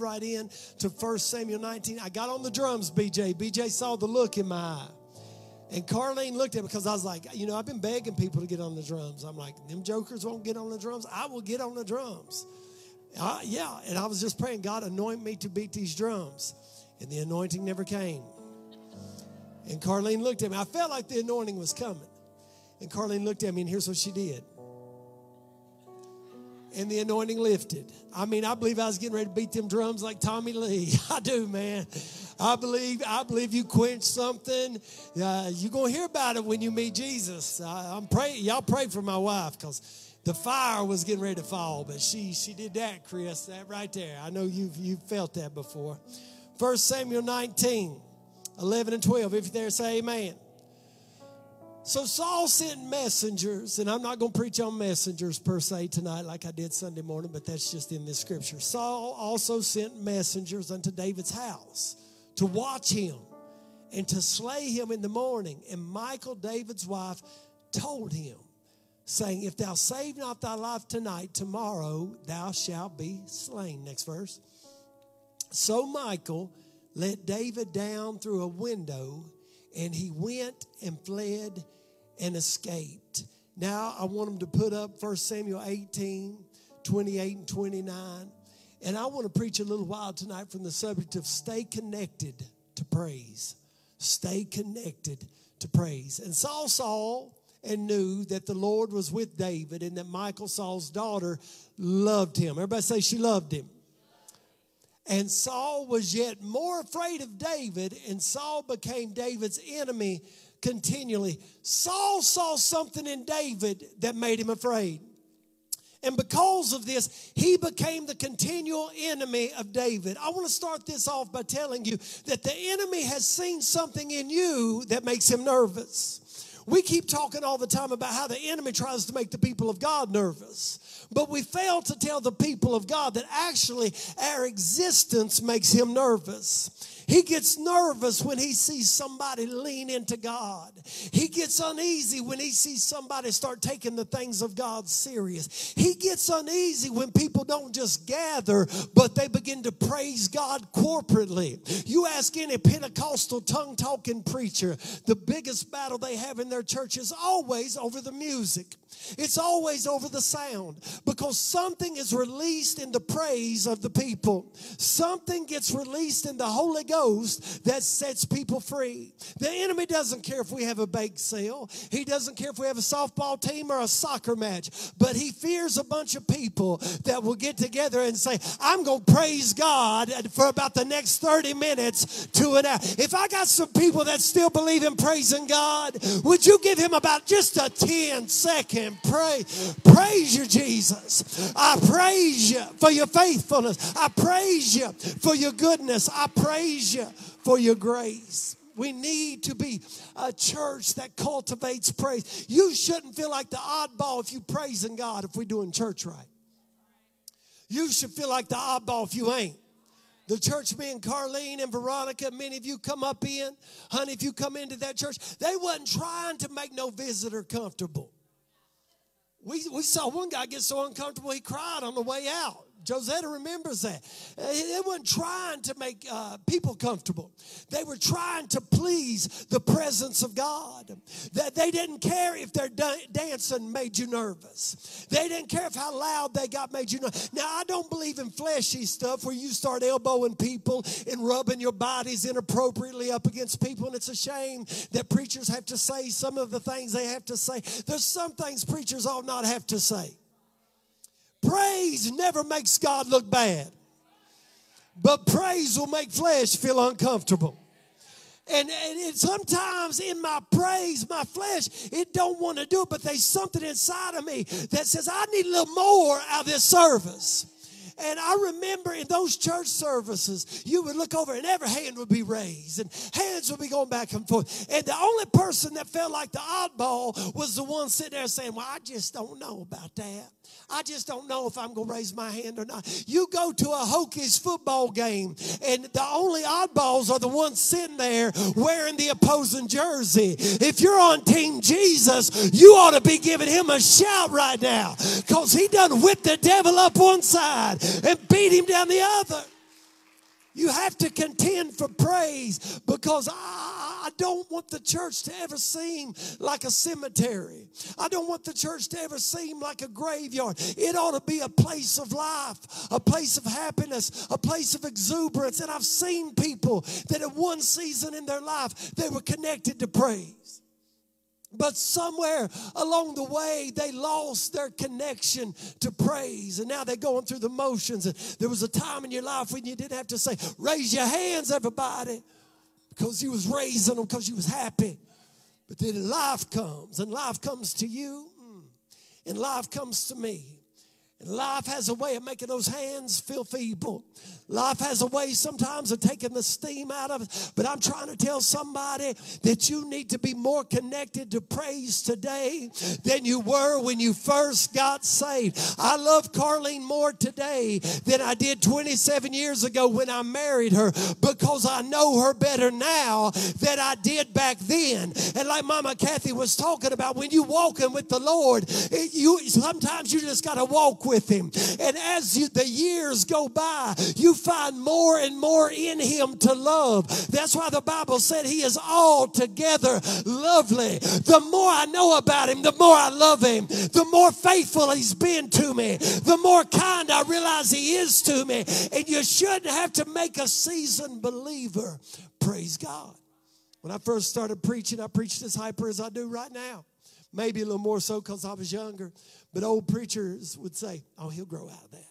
right in to 1 Samuel 19. I got on the drums, BJ. BJ saw the look in my eye. And Carlene looked at me because I was like, you know, I've been begging people to get on the drums. I'm like, them jokers won't get on the drums. I will get on the drums. Uh, yeah. And I was just praying, God, anoint me to beat these drums. And the anointing never came. And Carlene looked at me. I felt like the anointing was coming. And Carlene looked at me, and here's what she did and the anointing lifted. I mean, I believe I was getting ready to beat them drums like Tommy Lee. I do, man. I believe, I believe you quenched something. Uh, you're gonna hear about it when you meet Jesus. I, I'm praying. Y'all pray for my wife because the fire was getting ready to fall, but she she did that, Chris. That right there. I know you've you've felt that before. First Samuel 19, 11 and 12. If you're there, say Amen. So Saul sent messengers, and I'm not going to preach on messengers per se tonight like I did Sunday morning, but that's just in this scripture. Saul also sent messengers unto David's house to watch him and to slay him in the morning. And Michal, David's wife, told him, saying, If thou save not thy life tonight, tomorrow thou shalt be slain. Next verse. So Michal let David down through a window and he went and fled and escaped. Now I want him to put up 1 Samuel 18, 28 and 29. And I want to preach a little while tonight from the subject of stay connected to praise. Stay connected to praise. And Saul saw and knew that the Lord was with David and that Michal, Saul's daughter, loved him. Everybody say she loved him. And Saul was yet more afraid of David, and Saul became David's enemy continually. Saul saw something in David that made him afraid. And because of this, he became the continual enemy of David. I want to start this off by telling you that the enemy has seen something in you that makes him nervous. We keep talking all the time about how the enemy tries to make the people of God nervous. But we fail to tell the people of God that actually our existence makes him nervous. He gets nervous when he sees somebody lean into God. He gets uneasy when he sees somebody start taking the things of God serious. He gets uneasy when people don't just gather, but they begin to praise God corporately. You ask any Pentecostal tongue talking preacher, the biggest battle they have in their church is always over the music. It's always over the sound because something is released in the praise of the people. Something gets released in the Holy Ghost that sets people free. The enemy doesn't care if we have a bake sale, he doesn't care if we have a softball team or a soccer match, but he fears a bunch of people that will get together and say, I'm going to praise God for about the next 30 minutes to an hour. If I got some people that still believe in praising God, would you give him about just a 10 second? And pray. Praise you, Jesus. I praise you for your faithfulness. I praise you for your goodness. I praise you for your grace. We need to be a church that cultivates praise. You shouldn't feel like the oddball if you praising God if we're doing church right. You should feel like the oddball if you ain't. The church, me and Carlene and Veronica, many of you come up in, honey, if you come into that church, they wasn't trying to make no visitor comfortable. We, we saw one guy get so uncomfortable he cried on the way out. Josetta remembers that. They weren't trying to make uh, people comfortable. They were trying to please the presence of God. That they didn't care if their dancing made you nervous. They didn't care if how loud they got made you nervous. Now I don't believe in fleshy stuff where you start elbowing people and rubbing your bodies inappropriately up against people. And it's a shame that preachers have to say some of the things they have to say. There's some things preachers ought not have to say. Praise never makes God look bad, but praise will make flesh feel uncomfortable. And, and sometimes in my praise, my flesh, it don't want to do it, but there's something inside of me that says, I need a little more out of this service. And I remember in those church services, you would look over and every hand would be raised and hands would be going back and forth. And the only person that felt like the oddball was the one sitting there saying, Well, I just don't know about that. I just don't know if I'm going to raise my hand or not. You go to a Hokies football game, and the only oddballs are the ones sitting there wearing the opposing jersey. If you're on Team Jesus, you ought to be giving him a shout right now because he done whipped the devil up one side and beat him down the other. You have to contend for praise because I, don't want the church to ever seem like a cemetery. I don't want the church to ever seem like a graveyard. It ought to be a place of life, a place of happiness, a place of exuberance. And I've seen people that at one season in their life, they were connected to praise. But somewhere along the way, they lost their connection to praise. And now they're going through the motions. And there was a time in your life when you didn't have to say, Raise your hands, everybody, because you was raising them because you was happy. But then life comes, and life comes to you, mm, and life comes to me. Life has a way of making those hands feel feeble. Life has a way sometimes of taking the steam out of it. But I'm trying to tell somebody that you need to be more connected to praise today than you were when you first got saved. I love Carlene more today than I did 27 years ago when I married her because I know her better now than I did back then. And like Mama Kathy was talking about, when you walking with the Lord, it, you sometimes you just got to walk with Him. And as you, the years go by, you find more and more in him to love. That's why the Bible said he is altogether lovely. The more I know about him, the more I love him. The more faithful he's been to me, the more kind I realize he is to me. And you shouldn't have to make a seasoned believer. Praise God. When I first started preaching, I preached as hyper as I do right now. Maybe a little more so because I was younger. But old preachers would say, Oh, he'll grow out of that.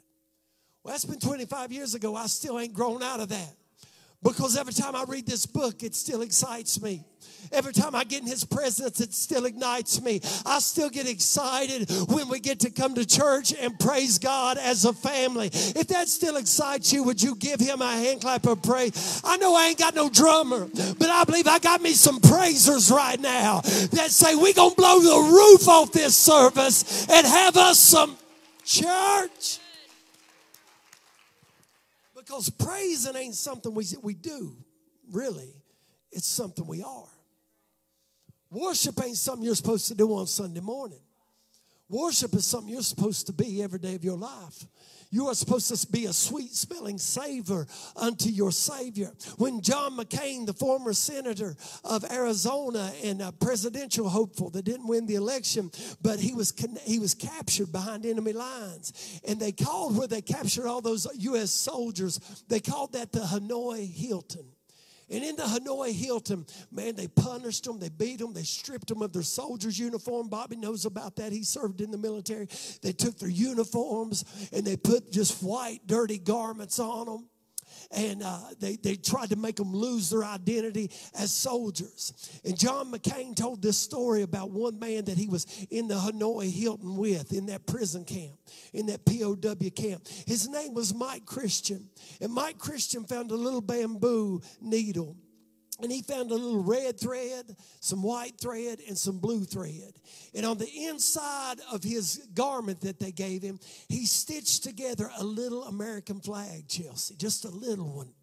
Well, that's been 25 years ago. I still ain't grown out of that. Because every time I read this book, it still excites me. Every time I get in his presence, it still ignites me. I still get excited when we get to come to church and praise God as a family. If that still excites you, would you give him a hand clap of praise? I know I ain't got no drummer, but I believe I got me some praisers right now that say we gonna blow the roof off this service and have us some church. Because praising ain't something we, we do, really. It's something we are. Worship ain't something you're supposed to do on Sunday morning. Worship is something you're supposed to be every day of your life. You are supposed to be a sweet smelling savor unto your Savior. When John McCain, the former senator of Arizona and a presidential hopeful that didn't win the election, but he was, he was captured behind enemy lines. And they called where they captured all those U.S. soldiers, they called that the Hanoi Hilton. And in the Hanoi Hilton, man, they punished them, they beat them, they stripped them of their soldier's uniform. Bobby knows about that. He served in the military. They took their uniforms and they put just white, dirty garments on them and uh, they, they tried to make them lose their identity as soldiers. And John McCain told this story about one man that he was in the Hanoi Hilton with in that prison camp, in that POW camp. His name was Mike Christian. And Mike Christian found a little bamboo needle and he found a little red thread, some white thread, and some blue thread. And on the inside of his garment that they gave him, he stitched together a little American flag, Chelsea, just a little one.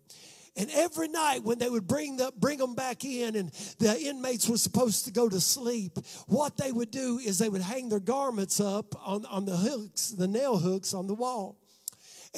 And every night when they would bring, the, bring them back in and the inmates were supposed to go to sleep, what they would do is they would hang their garments up on, on the hooks, the nail hooks on the wall.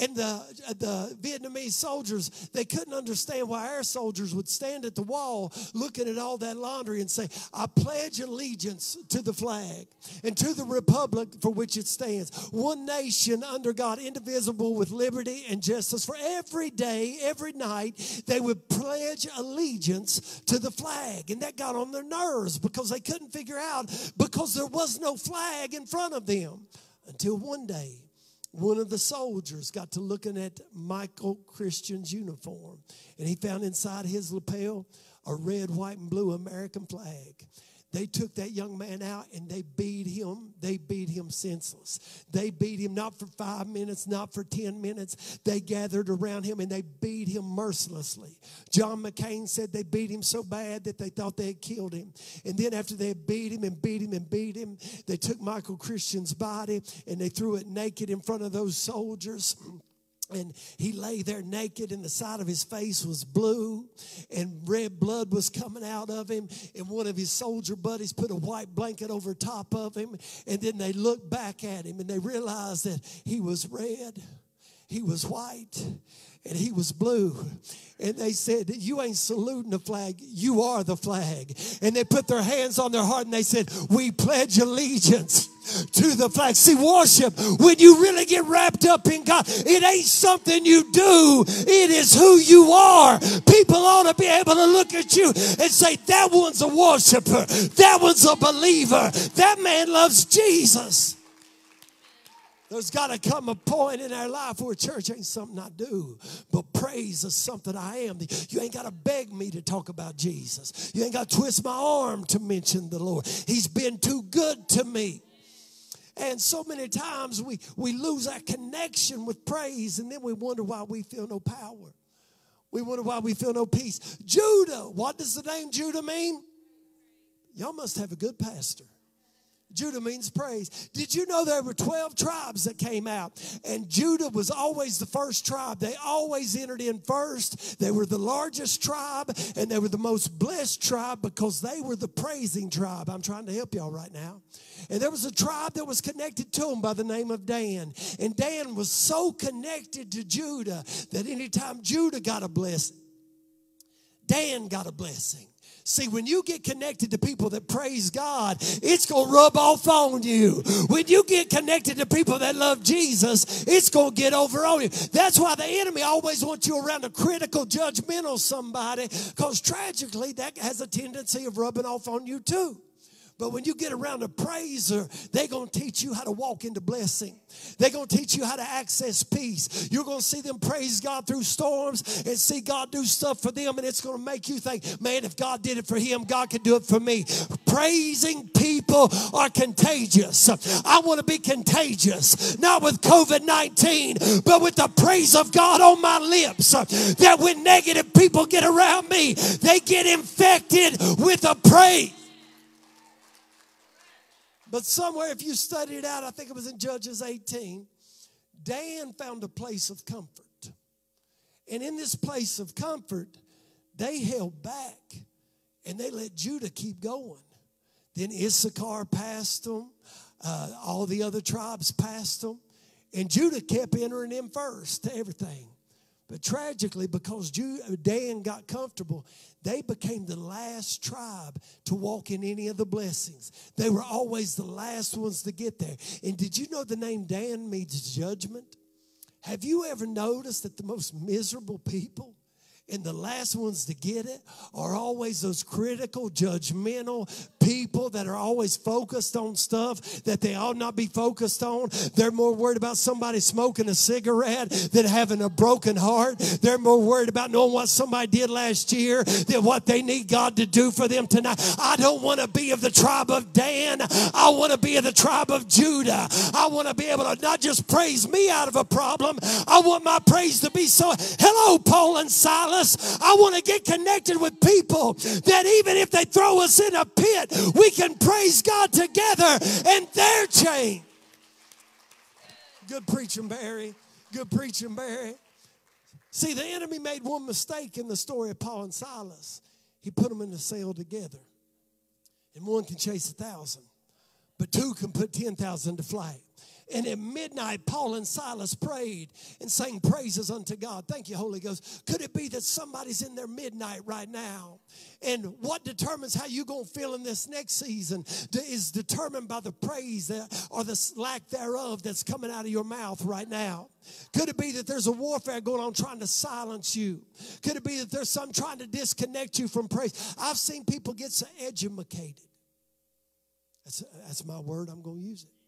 And the, the Vietnamese soldiers, they couldn't understand why our soldiers would stand at the wall looking at all that laundry and say, I pledge allegiance to the flag and to the republic for which it stands. One nation under God, indivisible with liberty and justice. For every day, every night, they would pledge allegiance to the flag. And that got on their nerves because they couldn't figure out because there was no flag in front of them until one day one of the soldiers got to looking at Michael Christian's uniform, and he found inside his lapel a red, white, and blue American flag. They took that young man out and they beat him. They beat him senseless. They beat him not for five minutes, not for 10 minutes. They gathered around him and they beat him mercilessly. John McCain said they beat him so bad that they thought they had killed him. And then after they beat him and beat him and beat him, they took Michael Christian's body and they threw it naked in front of those soldiers and he lay there naked and the side of his face was blue and red blood was coming out of him. And one of his soldier buddies put a white blanket over top of him. And then they looked back at him and they realized that he was red he was white and he was blue and they said, You ain't saluting the flag, you are the flag. And they put their hands on their heart and they said, We pledge allegiance to the flag. See, worship, when you really get wrapped up in God, it ain't something you do, it is who you are. People ought to be able to look at you and say, That one's a worshiper, that one's a believer, that man loves Jesus. There's got to come a point in our life where church ain't something I do, but praise is something I am. You ain't got to beg me to talk about Jesus. You ain't got to twist my arm to mention the Lord. He's been too good to me. And so many times we, we lose our connection with praise, and then we wonder why we feel no power. We wonder why we feel no peace. Judah, what does the name Judah mean? Y'all must have a good pastor. Judah means praise. Did you know there were 12 tribes that came out? And Judah was always the first tribe. They always entered in first. They were the largest tribe and they were the most blessed tribe because they were the praising tribe. I'm trying to help y'all right now. And there was a tribe that was connected to them by the name of Dan. And Dan was so connected to Judah that anytime Judah got a blessing, Dan got a blessing. See, when you get connected to people that praise God, it's going to rub off on you. When you get connected to people that love Jesus, it's going to get over on you. That's why the enemy always wants you around a critical, judgmental somebody, because tragically, that has a tendency of rubbing off on you too. But when you get around a praiser, they're going to teach you how to walk into blessing. They're going to teach you how to access peace. You're going to see them praise God through storms and see God do stuff for them, and it's going to make you think, man, if God did it for him, God can do it for me. Praising people are contagious. I want to be contagious, not with COVID 19, but with the praise of God on my lips. That when negative people get around me, they get infected with a praise. But somewhere, if you study it out, I think it was in Judges 18, Dan found a place of comfort. And in this place of comfort, they held back and they let Judah keep going. Then Issachar passed them, uh, all the other tribes passed them, and Judah kept entering in first to everything. But tragically, because Dan got comfortable, they became the last tribe to walk in any of the blessings. They were always the last ones to get there. And did you know the name Dan means judgment? Have you ever noticed that the most miserable people and the last ones to get it are always those critical, judgmental people that are always focused on stuff that they ought not be focused on. They're more worried about somebody smoking a cigarette than having a broken heart. They're more worried about knowing what somebody did last year than what they need God to do for them tonight. I don't want to be of the tribe of Dan. I want to be of the tribe of Judah. I want to be able to not just praise me out of a problem. I want my praise to be so. Hello, Paul and Silas. I want to get connected with people that even if they throw us in a pit, we can praise God together and they're changed. Good preaching, Barry. Good preaching, Barry. See, the enemy made one mistake in the story of Paul and Silas. He put them in the cell together. And one can chase a thousand, but two can put 10,000 to flight. And at midnight, Paul and Silas prayed and sang praises unto God. Thank you, Holy Ghost. Could it be that somebody's in their midnight right now? And what determines how you're going to feel in this next season is determined by the praise that, or the lack thereof that's coming out of your mouth right now. Could it be that there's a warfare going on trying to silence you? Could it be that there's some trying to disconnect you from praise? I've seen people get so educated. That's, that's my word, I'm going to use it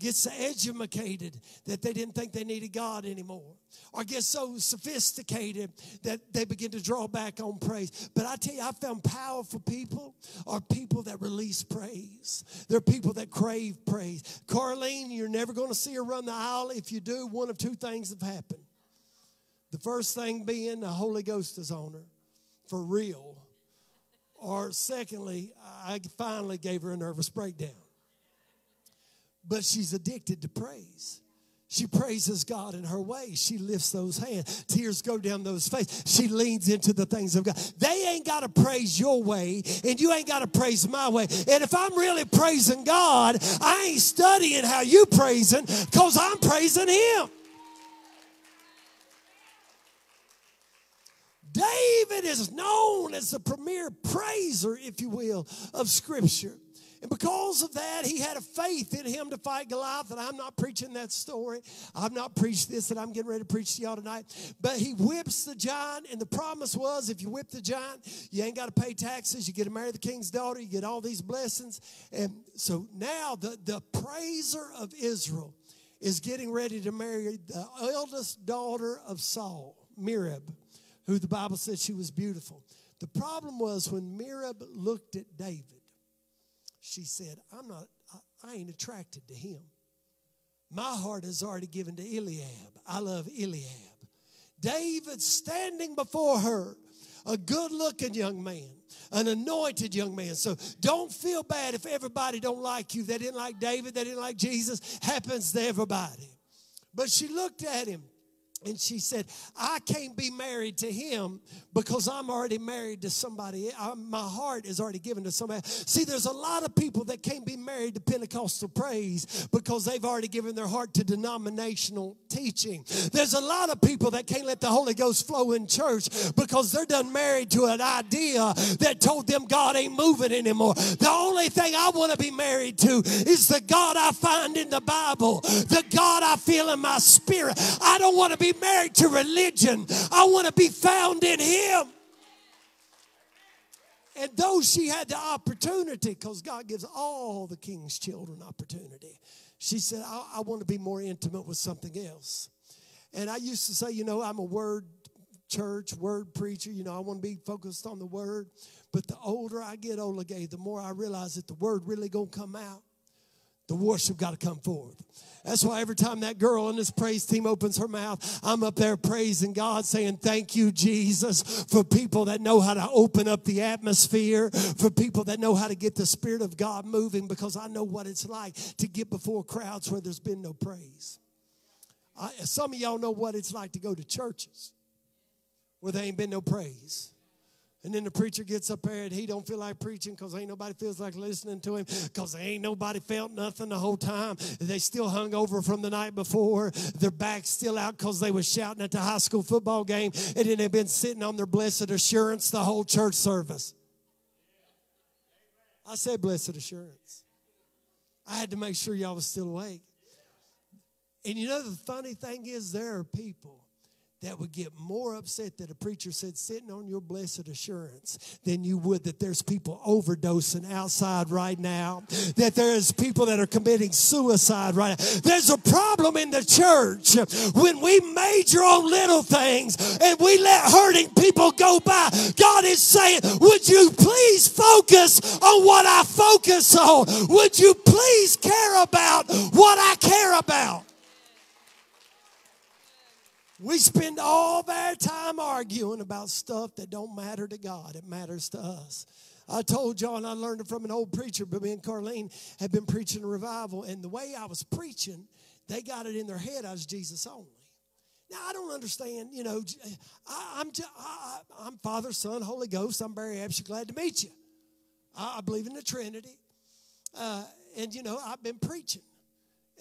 get so educated that they didn't think they needed God anymore, or get so sophisticated that they begin to draw back on praise. But I tell you, I found powerful people are people that release praise. They're people that crave praise. Carlene, you're never going to see her run the aisle. If you do, one of two things have happened. The first thing being the Holy Ghost is on her for real. Or secondly, I finally gave her a nervous breakdown but she's addicted to praise. She praises God in her way. She lifts those hands. Tears go down those faces. She leans into the things of God. They ain't got to praise your way, and you ain't got to praise my way. And if I'm really praising God, I ain't studying how you praising because I'm praising Him. David is known as the premier praiser, if you will, of Scripture. And because of that, he had a faith in him to fight Goliath. And I'm not preaching that story. I've not preached this that I'm getting ready to preach to y'all tonight. But he whips the giant. And the promise was if you whip the giant, you ain't got to pay taxes. You get to marry the king's daughter. You get all these blessings. And so now the, the praiser of Israel is getting ready to marry the eldest daughter of Saul, Merab, who the Bible said she was beautiful. The problem was when Merab looked at David, she said, I'm not, I, I ain't attracted to him. My heart is already given to Eliab. I love Eliab. David standing before her, a good looking young man, an anointed young man. So don't feel bad if everybody don't like you. They didn't like David, they didn't like Jesus. Happens to everybody. But she looked at him and she said, I can't be married to him because I'm already married to somebody. I, my heart is already given to somebody. See, there's a lot of people that can't be married to Pentecostal praise because they've already given their heart to denominational teaching. There's a lot of people that can't let the Holy Ghost flow in church because they're done married to an idea that told them God ain't moving anymore. The only thing I want to be married to is the God I find in the Bible, the God I feel in my spirit. I don't want to be married to religion. I want to be found in Him. And though she had the opportunity, because God gives all the king's children opportunity, she said, I, I want to be more intimate with something else. And I used to say, you know, I'm a word church, word preacher. You know, I want to be focused on the word. But the older I get, Oligay, the more I realize that the word really gonna come out the worship got to come forth. That's why every time that girl in this praise team opens her mouth, I'm up there praising God, saying, Thank you, Jesus, for people that know how to open up the atmosphere, for people that know how to get the Spirit of God moving, because I know what it's like to get before crowds where there's been no praise. I, some of y'all know what it's like to go to churches where there ain't been no praise. And then the preacher gets up there and he don't feel like preaching because ain't nobody feels like listening to him because ain't nobody felt nothing the whole time. They still hung over from the night before. Their back's still out because they was shouting at the high school football game and then they've been sitting on their blessed assurance the whole church service. I said blessed assurance. I had to make sure y'all was still awake. And you know the funny thing is there are people that would get more upset that a preacher said sitting on your blessed assurance than you would that there's people overdosing outside right now, that there's people that are committing suicide right now. There's a problem in the church when we major on little things and we let hurting people go by. God is saying, Would you please focus on what I focus on? Would you please care about what I care about? We spend all our time arguing about stuff that don't matter to God. It matters to us. I told y'all, and I learned it from an old preacher, but me and Carlene had been preaching a revival, and the way I was preaching, they got it in their head I was Jesus only. Now I don't understand. You know, I, am I'm, I'm Father, Son, Holy Ghost. I'm very absolutely glad to meet you. I, I believe in the Trinity, uh, and you know I've been preaching,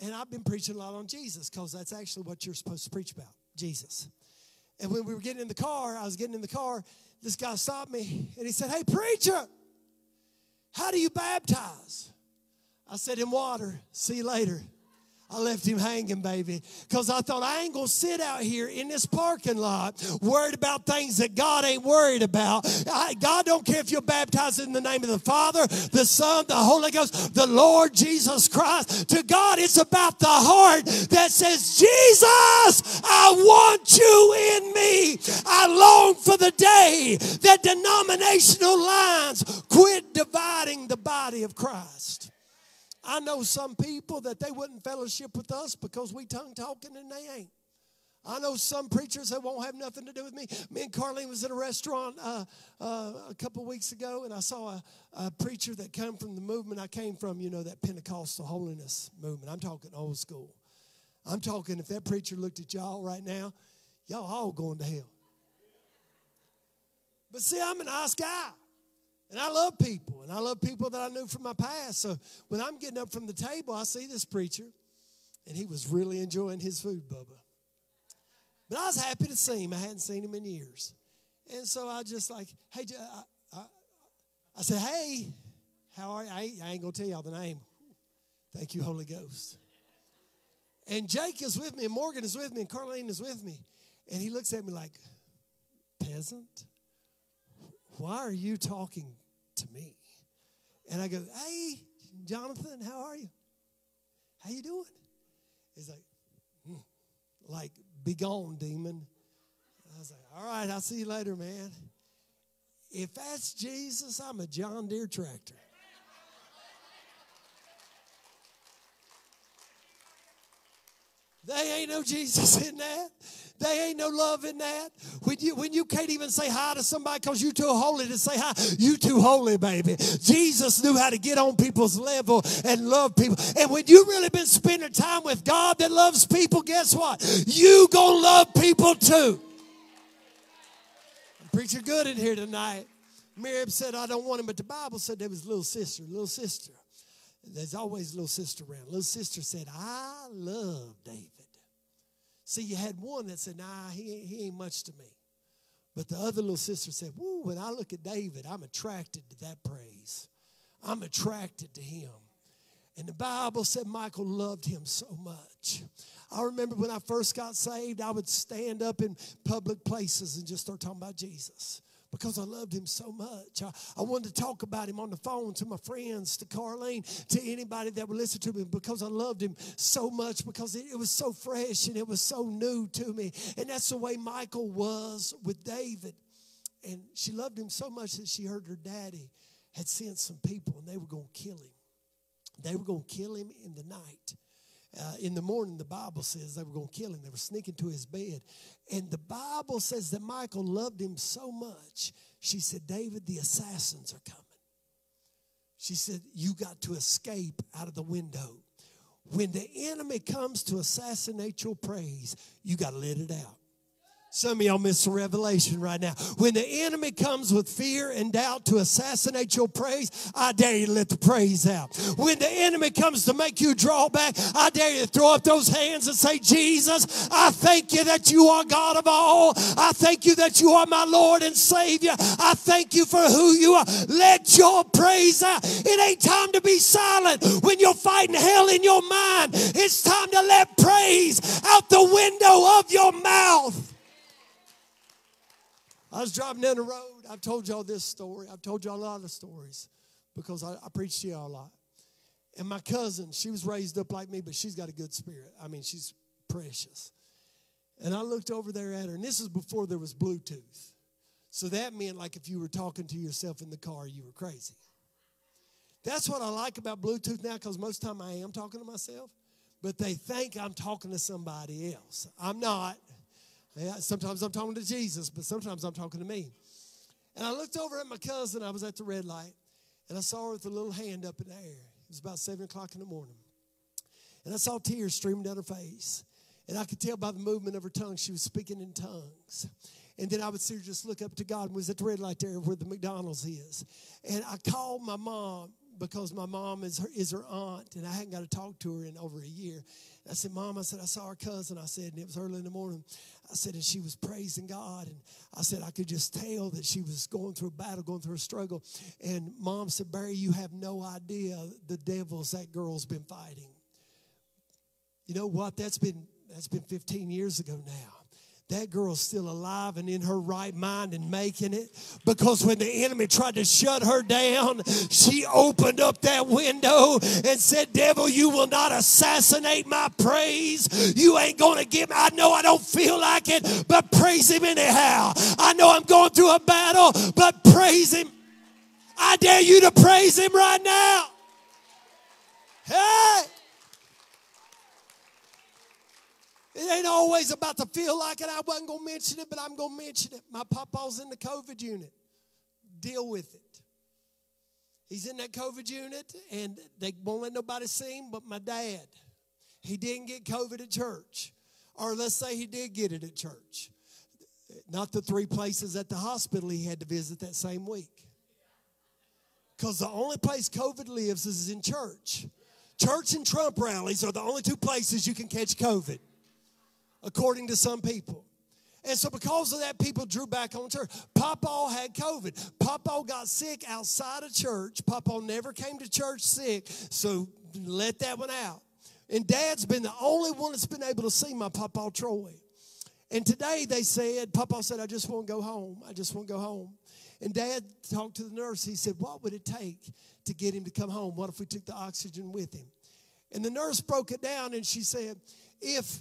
and I've been preaching a lot on Jesus because that's actually what you're supposed to preach about. Jesus. And when we were getting in the car, I was getting in the car, this guy stopped me and he said, Hey, preacher, how do you baptize? I said, In water. See you later. I left him hanging, baby, because I thought I ain't gonna sit out here in this parking lot worried about things that God ain't worried about. I, God don't care if you're baptized in the name of the Father, the Son, the Holy Ghost, the Lord Jesus Christ. To God, it's about the heart that says, Jesus, I want you in me. I long for the day that denominational lines quit dividing the body of Christ. I know some people that they wouldn't fellowship with us because we tongue talking and they ain't. I know some preachers that won't have nothing to do with me. Me and Carlene was at a restaurant uh, uh, a couple weeks ago, and I saw a, a, preacher that came from the movement I came from. You know that Pentecostal holiness movement. I'm talking old school. I'm talking if that preacher looked at y'all right now, y'all all going to hell. But see, I'm a nice guy. And I love people, and I love people that I knew from my past. So when I'm getting up from the table, I see this preacher, and he was really enjoying his food, Bubba. But I was happy to see him. I hadn't seen him in years. And so I just like, hey, I, I, I said, hey, how are you? I, I ain't going to tell y'all the name. Thank you, Holy Ghost. And Jake is with me, and Morgan is with me, and Carlene is with me. And he looks at me like, peasant, why are you talking? And I go, hey, Jonathan, how are you? How you doing? He's like, hmm. like, be gone, demon. I was like, all right, I'll see you later, man. If that's Jesus, I'm a John Deere tractor. They ain't no Jesus in that. They ain't no love in that. When you when you can't even say hi to somebody because you too holy to say hi, you too holy, baby. Jesus knew how to get on people's level and love people. And when you really been spending time with God that loves people, guess what? You gonna love people too. I'm preaching good in here tonight. Miriam said, I don't want him, but the Bible said there was little sister, little sister. There's always little sister around. Little sister said, I love David. See, you had one that said, nah, he he ain't much to me. But the other little sister said, woo, when I look at David, I'm attracted to that praise. I'm attracted to him. And the Bible said Michal loved him so much. I remember when I first got saved, I would stand up in public places and just start talking about Jesus because I loved him so much. I, I, wanted to talk about him on the phone to my friends, to Carlene, to anybody that would listen to me because I loved him so much because it, it was so fresh and it was so new to me. And that's the way Michal was with David. And she loved him so much that she heard her daddy had sent some people and they were going to kill him. They were going to kill him in the night. Uh, in the morning, the Bible says they were going to kill him. They were sneaking to his bed. And the Bible says that Michal loved him so much. She said, David, the assassins are coming. She said, You got to escape out of the window. When the enemy comes to assassinate your praise, you got to let it out. Some of y'all miss the revelation right now. When the enemy comes with fear and doubt to assassinate your praise, I dare you to let the praise out. When the enemy comes to make you draw back, I dare you to throw up those hands and say, Jesus, I thank you that you are God of all. I thank you that you are my Lord and Savior. I thank you for who you are. Let your praise out. It ain't time to be silent when you're fighting hell in your mind. It's time to let praise out the window of your mouth. I was driving down the road. I've told y'all this story. I've told y'all a lot of stories because I, I preach to y'all a lot. And my cousin, she was raised up like me, but she's got a good spirit. I mean, she's precious. And I looked over there at her, and this is before there was Bluetooth. So that meant like if you were talking to yourself in the car, you were crazy. That's what I like about Bluetooth now, because most time I am talking to myself, but they think I'm talking to somebody else. I'm not. Sometimes I'm talking to Jesus, but sometimes I'm talking to me. And I looked over at my cousin. I was at the red light, and I saw her with a little hand up in the air. It was about 7 o'clock in the morning. And I saw tears streaming down her face. And I could tell by the movement of her tongue she was speaking in tongues. And then I would see her just look up to God and was at the red light there where the McDonald's is. And I called my mom because my mom is her, is her aunt, and I hadn't got to talk to her in over a year. I said, Mom, I said, I saw her cousin. I said, and it was early in the morning. I said, and she was praising God. And I said, I could just tell that she was going through a battle, going through a struggle. And mom said, Barry, you have no idea the devils that girl's been fighting. You know what? That's been that's been 15 years ago now that girl's still alive and in her right mind and making it. Because when the enemy tried to shut her down, she opened up that window and said, Devil, you will not assassinate my praise. You ain't going to give me, I know I don't feel like it, but praise him anyhow. I know I'm going through a battle, but praise him. I dare you to praise him right now. Hey! It ain't always about to feel like it. I wasn't going to mention it, but I'm going to mention it. My papa's in the COVID unit. Deal with it. He's in that COVID unit, and they won't let nobody see him but my dad. He didn't get COVID at church. Or let's say he did get it at church. Not the three places at the hospital he had to visit that same week. Because the only place COVID lives is in church. Church and Trump rallies are the only two places you can catch COVID according to some people. And so, because of that, people drew back on church. Papa had COVID. Papa got sick outside of church. Papa never came to church sick. So, let that one out. And dad's been the only one that's been able to see my Papa Troy. And today they said, Papa said, I just want to go home. I just want to go home. And dad talked to the nurse. He said, What would it take to get him to come home? What if we took the oxygen with him? And the nurse broke it down and she said, If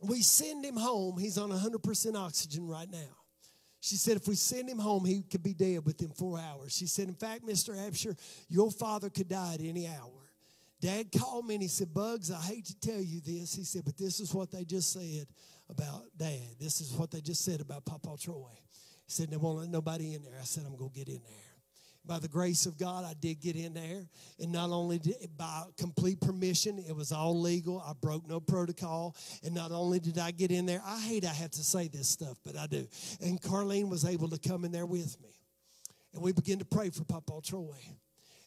we send him home, he's on 100% oxygen right now. She said, if we send him home, he could be dead within four hours. She said, in fact, Mr. Absher, your father could die at any hour. Dad called me and he said, Bugs, I hate to tell you this. He said, but this is what they just said about Dad. This is what they just said about Papa Troy. He said, they won't let nobody in there. I said, I'm going to get in there by the grace of God, I did get in there. And not only did, by complete permission, it was all legal. I broke no protocol. And not only did I get in there, I hate I have to say this stuff, but I do. And Carlene was able to come in there with me. And we began to pray for Papa Troy.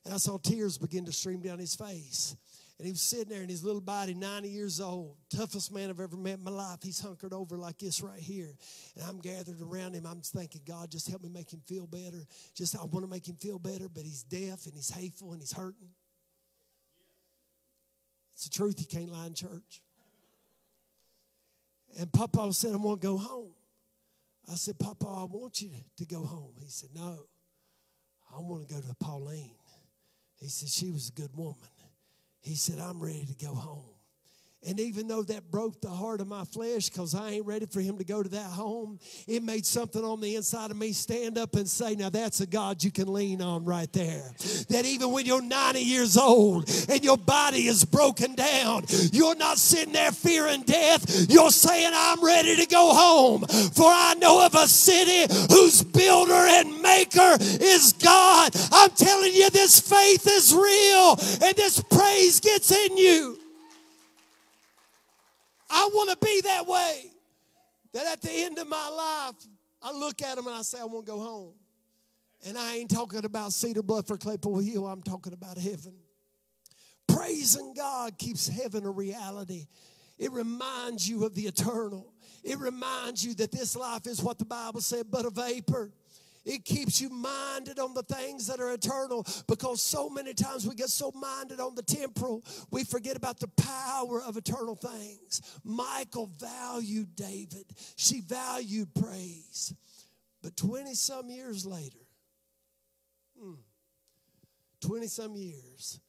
And I saw tears begin to stream down his face. And he was sitting there in his little body, 90 years old, toughest man I've ever met in my life. He's hunkered over like this right here. And I'm gathered around him. I'm thinking, God, just help me make him feel better. Just, I want to make him feel better, but he's deaf and he's hateful and he's hurting. It's the truth. You can't lie in church. And Papa said, I want to go home. I said, Papa, I want you to go home. He said, No, I want to go to Pauline. He said, She was a good woman. He said, I'm ready to go home. And even though that broke the heart of my flesh because I ain't ready for him to go to that home, it made something on the inside of me stand up and say, Now that's a God you can lean on right there. That even when you're 90 years old and your body is broken down, you're not sitting there fearing death. You're saying, I'm ready to go home. For I know of a city whose builder and maker is God. I'm telling you, this faith is real and this praise gets in you. I want to be that way. That at the end of my life, I look at them and I say, I want to go home. And I ain't talking about Cedar Bluff or Claypool Hill, I'm talking about heaven. Praising God keeps heaven a reality. It reminds you of the eternal. It reminds you that this life is what the Bible said, but a vapor. It keeps you minded on the things that are eternal because so many times we get so minded on the temporal, we forget about the power of eternal things. Michal valued David, she valued praise. But 20 some years later, 20 hmm, some years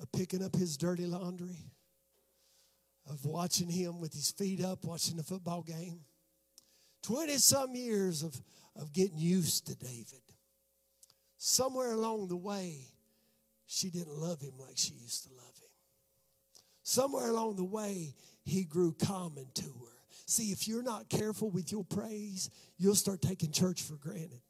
of picking up his dirty laundry, of watching him with his feet up, watching the football game, 20 some years of of getting used to David. Somewhere along the way, she didn't love him like she used to love him. Somewhere along the way, he grew common to her. See, if you're not careful with your praise, you'll start taking church for granted.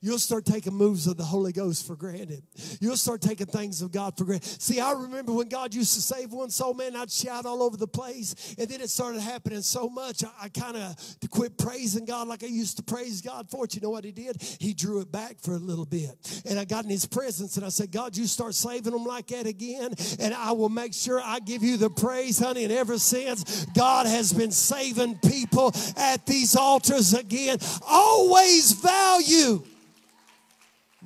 You'll start taking moves of the Holy Ghost for granted. You'll start taking things of God for granted. See, I remember when God used to save one soul, man, I'd shout all over the place. And then it started happening so much, I, I kind of quit praising God like I used to praise God for it. You know what He did? He drew it back for a little bit. And I got in His presence and I said, God, you start saving them like that again, and I will make sure I give you the praise, honey. And ever since, God has been saving people at these altars again. Always value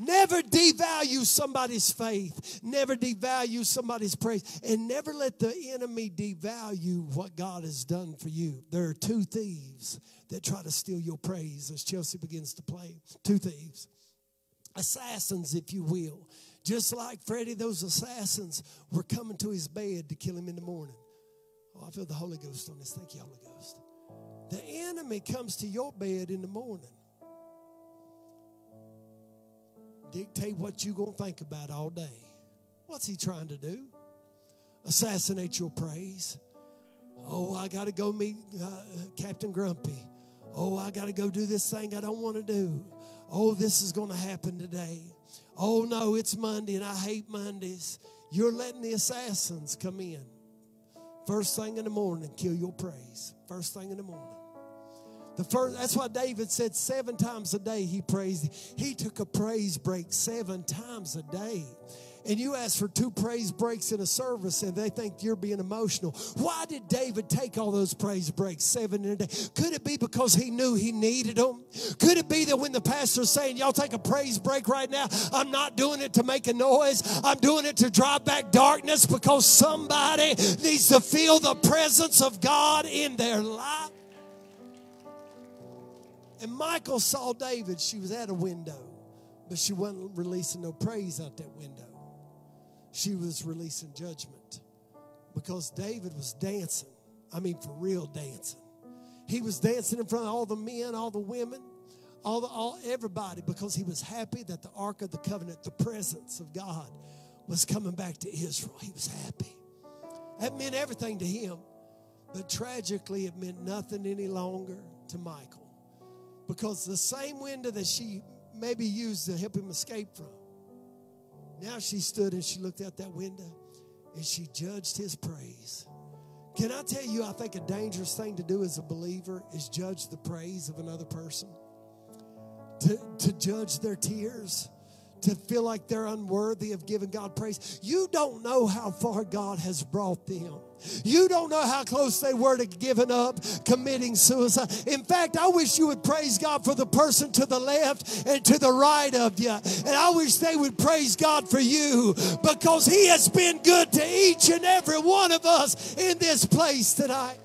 Never devalue somebody's faith. Never devalue somebody's praise. And never let the enemy devalue what God has done for you. There are two thieves that try to steal your praise as Chelsea begins to play. Two thieves. Assassins, if you will. Just like Freddie, those assassins were coming to his bed to kill him in the morning. Oh, I feel the Holy Ghost on this. Thank you, Holy Ghost. The enemy comes to your bed in the morning dictate what you're going to think about all day. What's he trying to do? Assassinate your praise. Oh, I got to go meet uh, Captain Grumpy. Oh, I got to go do this thing I don't want to do. Oh, this is going to happen today. Oh, no, it's Monday and I hate Mondays. You're letting the assassins come in. First thing in the morning, kill your praise. First thing in the morning. The first, that's why David said seven times a day he praised. He took a praise break seven times a day. and you ask for two praise breaks in a service and they think you're being emotional. Why did David take all those praise breaks seven in a day? Could it be because he knew he needed them? Could it be that when the pastor's saying, Y'all take a praise break right now, I'm not doing it to make a noise, I'm doing it to drive back darkness because somebody needs to feel the presence of God in their life? And Michal saw David. She was at a window, but she wasn't releasing no praise out that window. She was releasing judgment because David was dancing. I mean, for real dancing. He was dancing in front of all the men, all the women, all the all everybody because he was happy that the ark of the covenant, the presence of God, was coming back to Israel. He was happy. That meant everything to him. But tragically, it meant nothing any longer to Michal because the same window that she maybe used to help him escape from, now she stood and she looked out that window and she judged his praise. Can I tell you, I think a dangerous thing to do as a believer is judge the praise of another person, to, to judge their tears to feel like they're unworthy of giving God praise. You don't know how far God has brought them. You don't know how close they were to giving up, committing suicide. In fact, I wish you would praise God for the person to the left and to the right of you. And I wish they would praise God for you because He has been good to each and every one of us in this place tonight.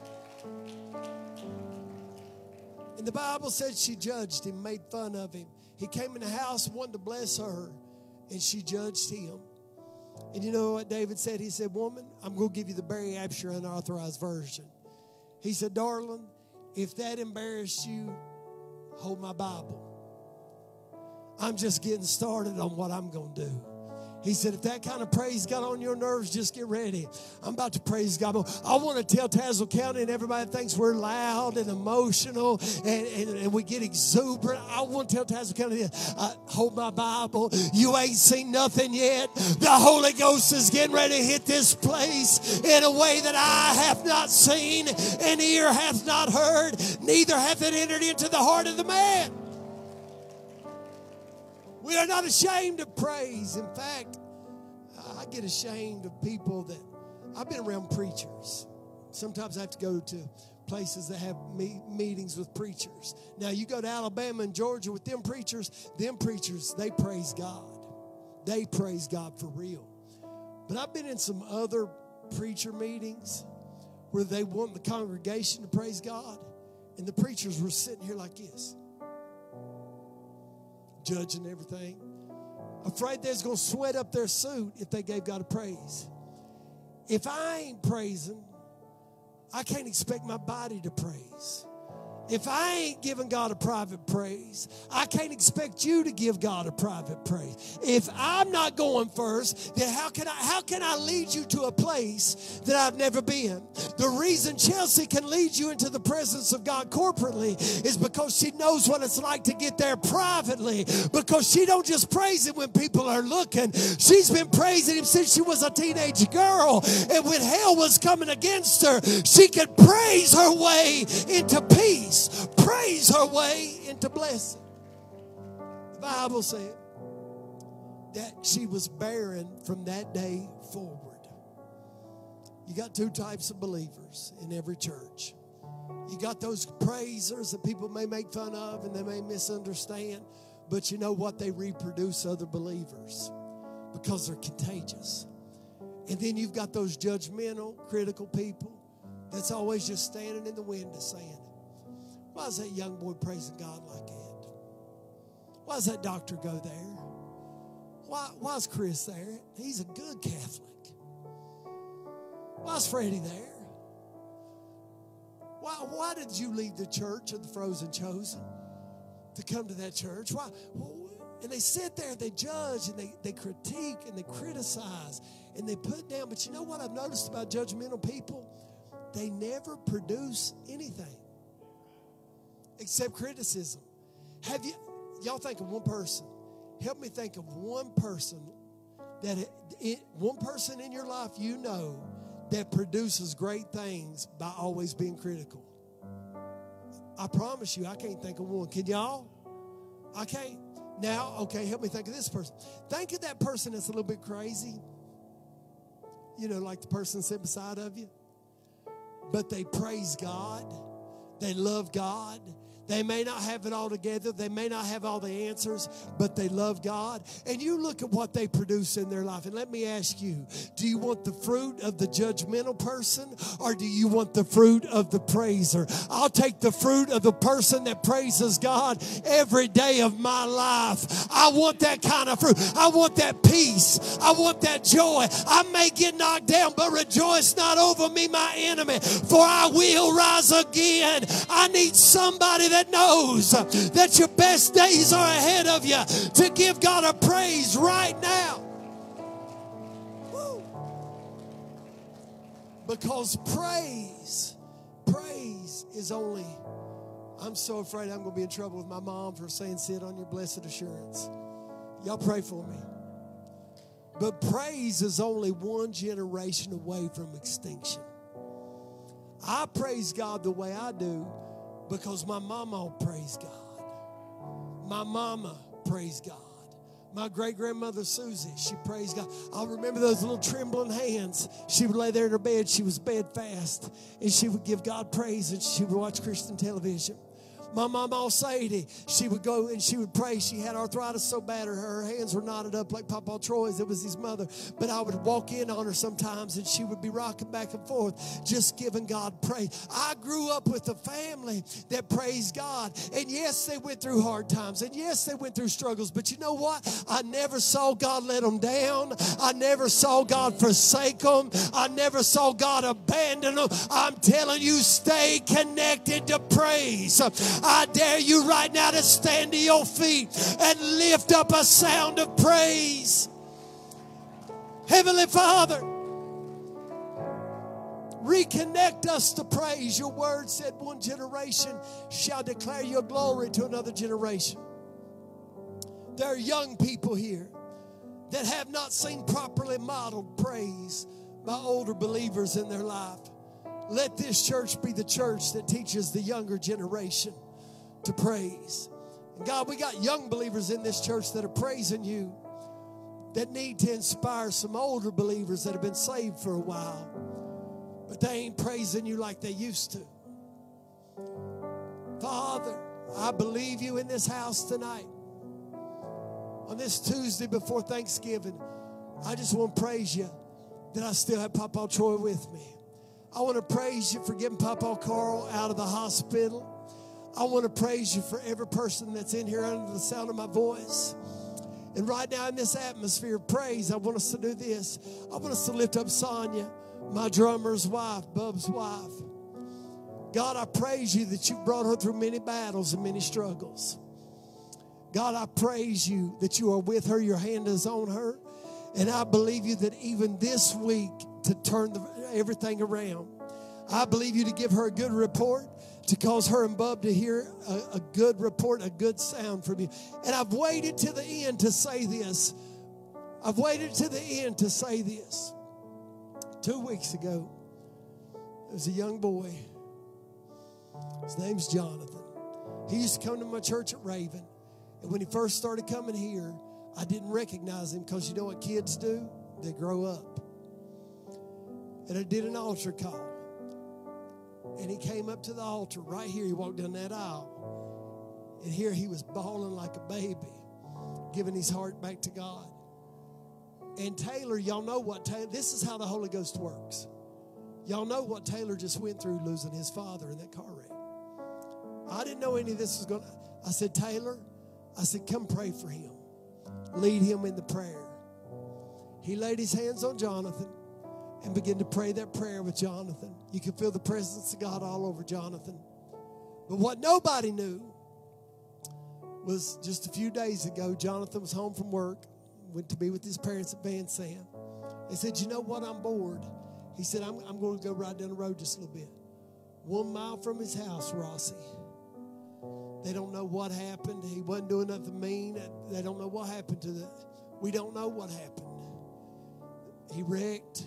And the Bible said she judged him, made fun of him. He came in the house, wanted to bless her, and she judged him. And you know what David said? He said, Woman, I'm going to give you the Barry Absher unauthorized version. He said, Darling, if that embarrassed you, hold my Bible. I'm just getting started on what I'm going to do. He said, if that kind of praise got on your nerves, just get ready. I'm about to praise God. I want to tell Tazewell County and everybody thinks we're loud and emotional and, and, and we get exuberant. I want to tell Tazewell County, hold my Bible. You ain't seen nothing yet. The Holy Ghost is getting ready to hit this place in a way that I have not seen and ear hath not heard, neither hath it entered into the heart of the man. We are not ashamed of praise. In fact, I get ashamed of people that I've been around preachers. Sometimes I have to go to places that have me- meetings with preachers. Now, you go to Alabama and Georgia with them preachers, them preachers, they praise God. They praise God for real. But I've been in some other preacher meetings where they want the congregation to praise God, and the preachers were sitting here like this judging everything. Afraid they're going to sweat up their suit if they gave God a praise. If I ain't praising, I can't expect my body to praise. If I ain't giving God a private praise, I can't expect you to give God a private praise. If I'm not going first, then how can I how can I lead you to a place that I've never been? The reason Chelsea can lead you into the presence of God corporately is because she knows what it's like to get there privately. Because she don't just praise him when people are looking. She's been praising him since she was a teenage girl. And when hell was coming against her, she could praise her way into peace praise her way into blessing. The Bible said that she was barren from that day forward. You got two types of believers in every church. You got those praisers that people may make fun of and they may misunderstand, but you know what? They reproduce other believers because they're contagious. And then you've got those judgmental, critical people that's always just standing in the window saying, why is that young boy praising God like that? Why does that doctor go there? Why, why is Chris there? He's a good Catholic. Why is Freddie there? Why, why did you leave the church of the frozen chosen to come to that church? Why? And they sit there, they judge, and they, they critique, and they criticize, and they put down. But you know what I've noticed about judgmental people? They never produce anything except criticism. Have you, y'all think of one person? Help me think of one person that it, it, one person in your life you know that produces great things by always being critical. I promise you, I can't think of one. Can y'all? I can't. Now, okay, help me think of this person. Think of that person that's a little bit crazy. You know, like the person sitting beside of you. But they praise God. They love God. They may not have it all together. They may not have all the answers, but they love God. And you look at what they produce in their life. And let me ask you do you want the fruit of the judgmental person or do you want the fruit of the praiser? I'll take the fruit of the person that praises God every day of my life. I want that kind of fruit. I want that peace. I want that joy. I may get knocked down, but rejoice not over me, my enemy, for I will rise again. I need somebody that that knows that your best days are ahead of you to give God a praise right now. Because praise, praise is only. I'm so afraid I'm going to be in trouble with my mom for saying, sit on your blessed assurance. Y'all pray for me. But praise is only one generation away from extinction. I praise God the way I do because my mama praise God. My mama praise God. My great grandmother Susie, she praised God. I remember those little trembling hands. She would lay there in her bed. She was bed fast, and she would give God praise, and she would watch Christian television. My mom, all Sadie, she would go and she would pray. She had arthritis so bad, her, her hands were knotted up like Papa Troy's. It was his mother. But I would walk in on her sometimes and she would be rocking back and forth, just giving God praise. I grew up with a family that praised God. And yes, they went through hard times. And yes, they went through struggles. But you know what? I never saw God let them down. I never saw God forsake them. I never saw God abandon them. I'm telling you, stay connected to praise. I dare you right now to stand to your feet and lift up a sound of praise. Heavenly Father, reconnect us to praise. Your word said one generation shall declare your glory to another generation. There are young people here that have not seen properly modeled praise by older believers in their life. Let this church be the church that teaches the younger generation to praise. And God, we got young believers in this church that are praising you that need to inspire some older believers that have been saved for a while, but they ain't praising you like they used to. Father, I believe you in this house tonight. On this Tuesday before Thanksgiving, I just want to praise you that I still have Papa Troy with me. I want to praise you for getting Papa Carl out of the hospital. I want to praise you for every person that's in here under the sound of my voice. And right now in this atmosphere of praise, I want us to do this. I want us to lift up Sonia, my drummer's wife, Bub's wife. God, I praise you that you brought her through many battles and many struggles. God, I praise you that you are with her, your hand is on her. And I believe you that even this week to turn the, everything around. I believe you to give her a good report to cause her and Bub to hear a, a, good report, a good sound from you. And I've waited to the end to say this. I've waited to the end to say this. Two weeks ago, there was a young boy. His name's Jonathan. He used to come to my church at Raven. And when he first started coming here, I didn't recognize him because you know what kids do? They grow up. And I did an altar call. And he came up to the altar right here. He walked down that aisle. And here he was bawling like a baby, giving his heart back to God. And Taylor, y'all know what Taylor, this is how the Holy Ghost works. Y'all know what Taylor just went through losing his father in that car wreck. I didn't know any of this was going to. I said, Taylor, I said, come pray for him. Lead him in the prayer. He laid his hands on Jonathan and began to pray that prayer with Jonathan. You can feel the presence of God all over Jonathan. But what nobody knew was just a few days ago, Jonathan was home from work, went to be with his parents at Vansant. He said, You know what? I'm bored. He said, I'm, I'm going to go ride down the road just a little bit. One mile from his house, Rossi. They don't know what happened. He wasn't doing nothing mean. They don't know what happened to the. We don't know what happened. He wrecked.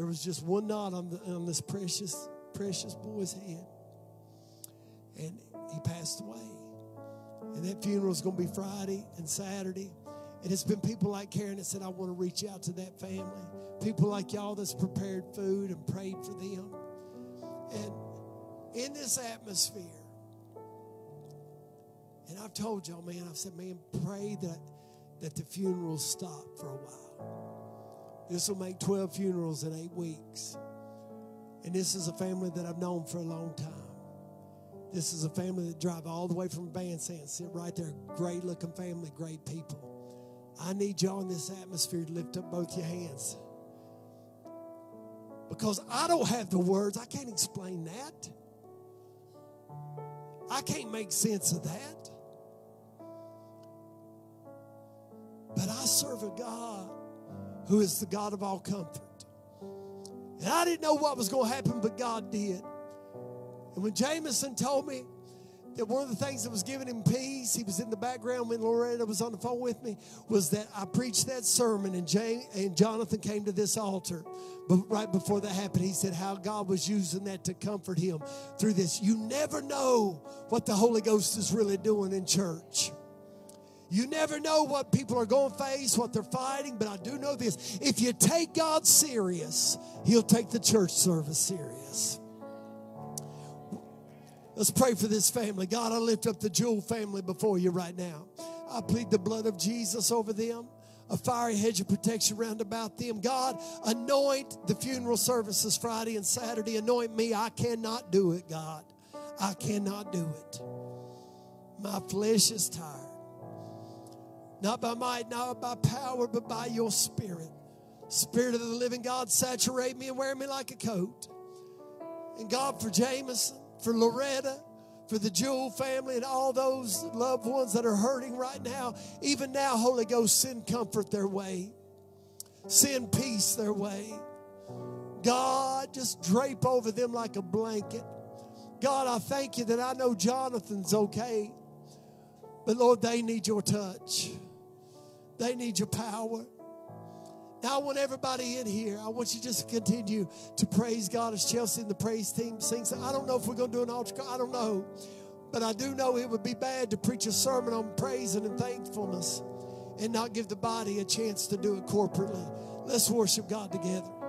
There was just one knot on, the, on this precious, precious boy's head. And he passed away. And that funeral is going to be Friday and Saturday. And it's been people like Karen that said, I want to reach out to that family. People like y'all that's prepared food and prayed for them. And in this atmosphere, and I've told y'all, man, I've said, man, pray that, that the funerals stop for a while. This will make 12 funerals in eight weeks. And this is a family that I've known for a long time. This is a family that drive all the way from Vansant, sit right there. Great looking family, great people. I need y'all in this atmosphere to lift up both your hands. Because I don't have the words, I can't explain that. I can't make sense of that. But I serve a God who is the God of all comfort. And I didn't know what was going to happen, but God did. And when Jameson told me that one of the things that was giving him peace, he was in the background when Loretta was on the phone with me, was that I preached that sermon and, and Jonathan came to this altar. But right before that happened, he said how God was using that to comfort him through this. You never know what the Holy Ghost is really doing in church. You never know what people are going to face, what they're fighting, but I do know this. If you take God serious, He'll take the church service serious. Let's pray for this family. God, I lift up the Jewel family before you right now. I plead the blood of Jesus over them, a fiery hedge of protection round about them. God, anoint the funeral services Friday and Saturday. Anoint me. I cannot do it, God. I cannot do it. My flesh is tired. Not by might, not by power, but by your spirit. Spirit of the living God, saturate me and wear me like a coat. And God, for Jameson, for Loretta, for the Jewel family, and all those loved ones that are hurting right now, even now, Holy Ghost, send comfort their way, send peace their way. God, just drape over them like a blanket. God, I thank you that I know Jonathan's okay, but Lord, they need your touch. They need your power. Now, I want everybody in here, I want you just to continue to praise God as Chelsea and the praise team sings. I don't know if we're going to do an altar call, I don't know. But I do know it would be bad to preach a sermon on praising and thankfulness and not give the body a chance to do it corporately. Let's worship God together.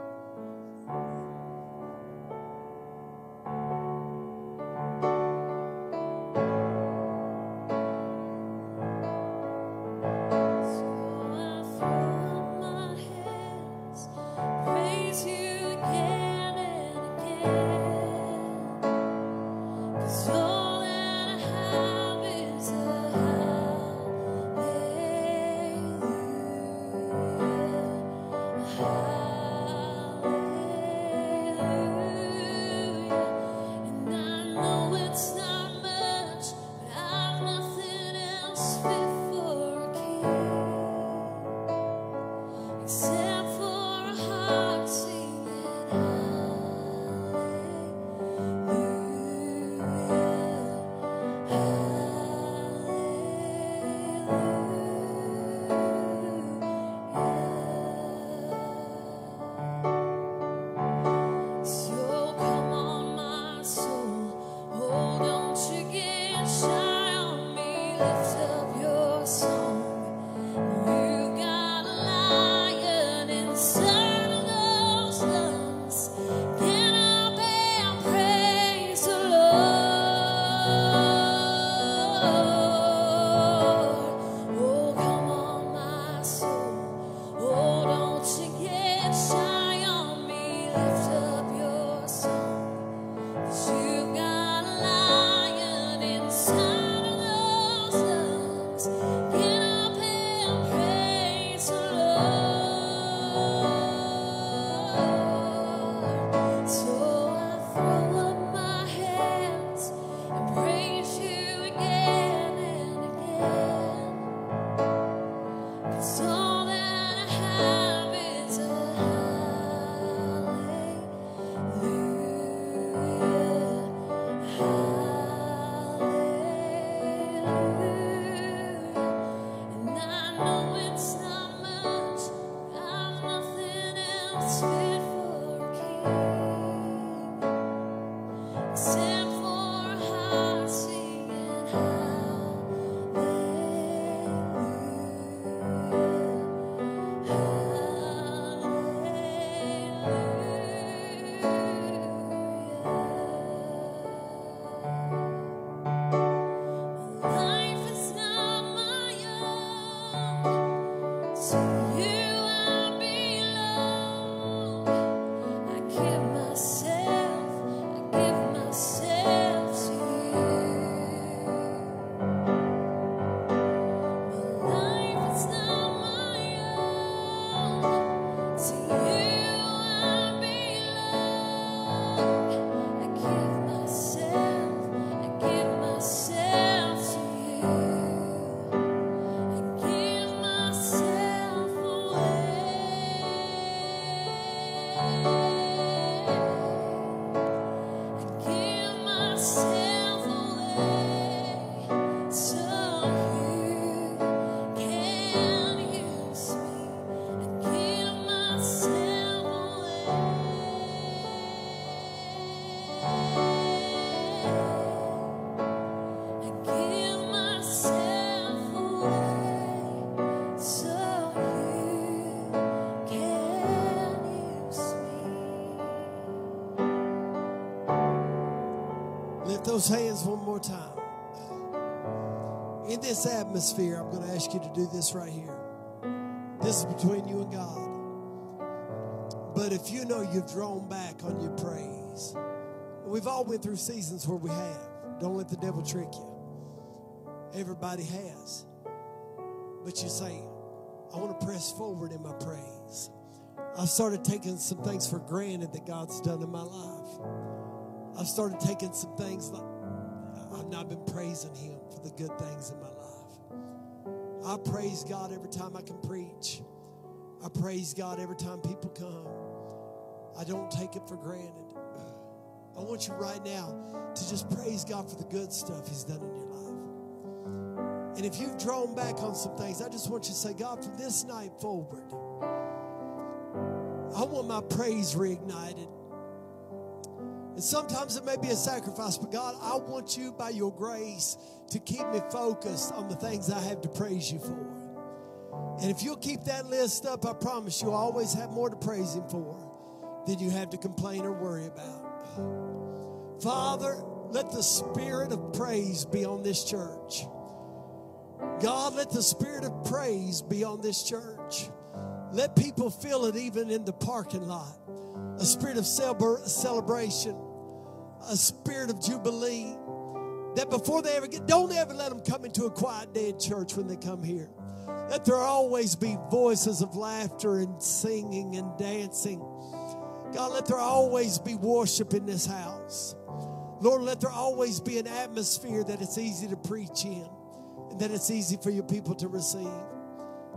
Those hands one more time. In this atmosphere, I'm going to ask you to do this right here. This is between you and God. But if you know you've drawn back on your praise, we've all went through seasons where we have. Don't let the devil trick you. Everybody has. But you say, I want to press forward in my praise. I've started taking some things for granted that God's done in my life. I've started taking some things like I've not been praising Him for the good things in my life. I praise God every time I can preach. I praise God every time people come. I don't take it for granted. I want you right now to just praise God for the good stuff He's done in your life. And if you've drawn back on some things, I just want you to say, God, from this night forward, I want my praise reignited. And sometimes it may be a sacrifice, but God, I want you by your grace to keep me focused on the things I have to praise you for. And if you'll keep that list up, I promise you, I'll always have more to praise Him for than you have to complain or worry about. Father, let the spirit of praise be on this church. God, let the spirit of praise be on this church. Let people feel it even in the parking lot. A spirit of celebration, a spirit of jubilee. That before they ever get, don't ever let them come into a quiet, dead church when they come here. Let there always be voices of laughter and singing and dancing. God, let there always be worship in this house. Lord, let there always be an atmosphere that it's easy to preach in and that it's easy for your people to receive.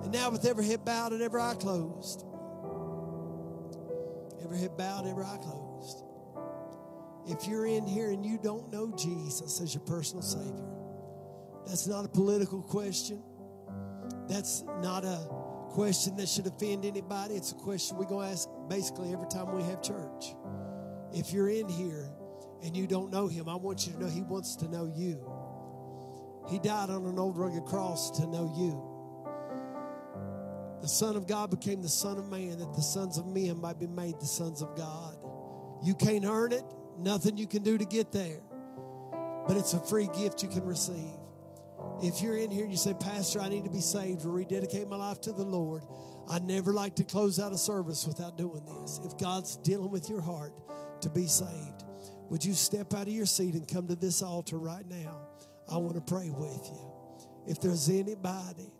And now, with every head bowed and every eye closed, every head bowed, every eye closed. If you're in here and you don't know Jesus as your personal Savior, that's not a political question. That's not a question that should offend anybody. It's a question we're going to ask basically every time we have church. If you're in here and you don't know Him, I want you to know He wants to know you. He died on an old rugged cross to know you. The Son of God became the Son of Man that the sons of men might be made the sons of God. You can't earn it, nothing you can do to get there, but it's a free gift you can receive. If you're in here and you say, Pastor, I need to be saved or rededicate my life to the Lord, I never like to close out a service without doing this. If God's dealing with your heart to be saved, would you step out of your seat and come to this altar right now? I want to pray with you. If there's anybody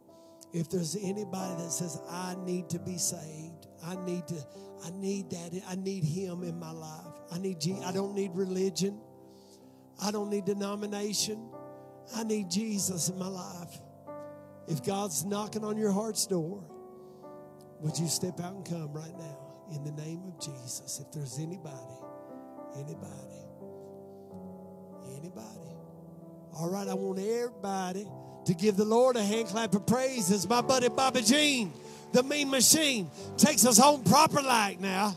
if there's anybody that says, I need to be saved, I need to, I need that, I need him in my life. I need I don't need religion. I don't need denomination. I need Jesus in my life. If God's knocking on your heart's door, would you step out and come right now in the name of Jesus? If there's anybody, anybody, anybody. All right, I want everybody to give the Lord a hand clap of praise as my buddy Bobby Jean, the mean machine, takes us home proper like now.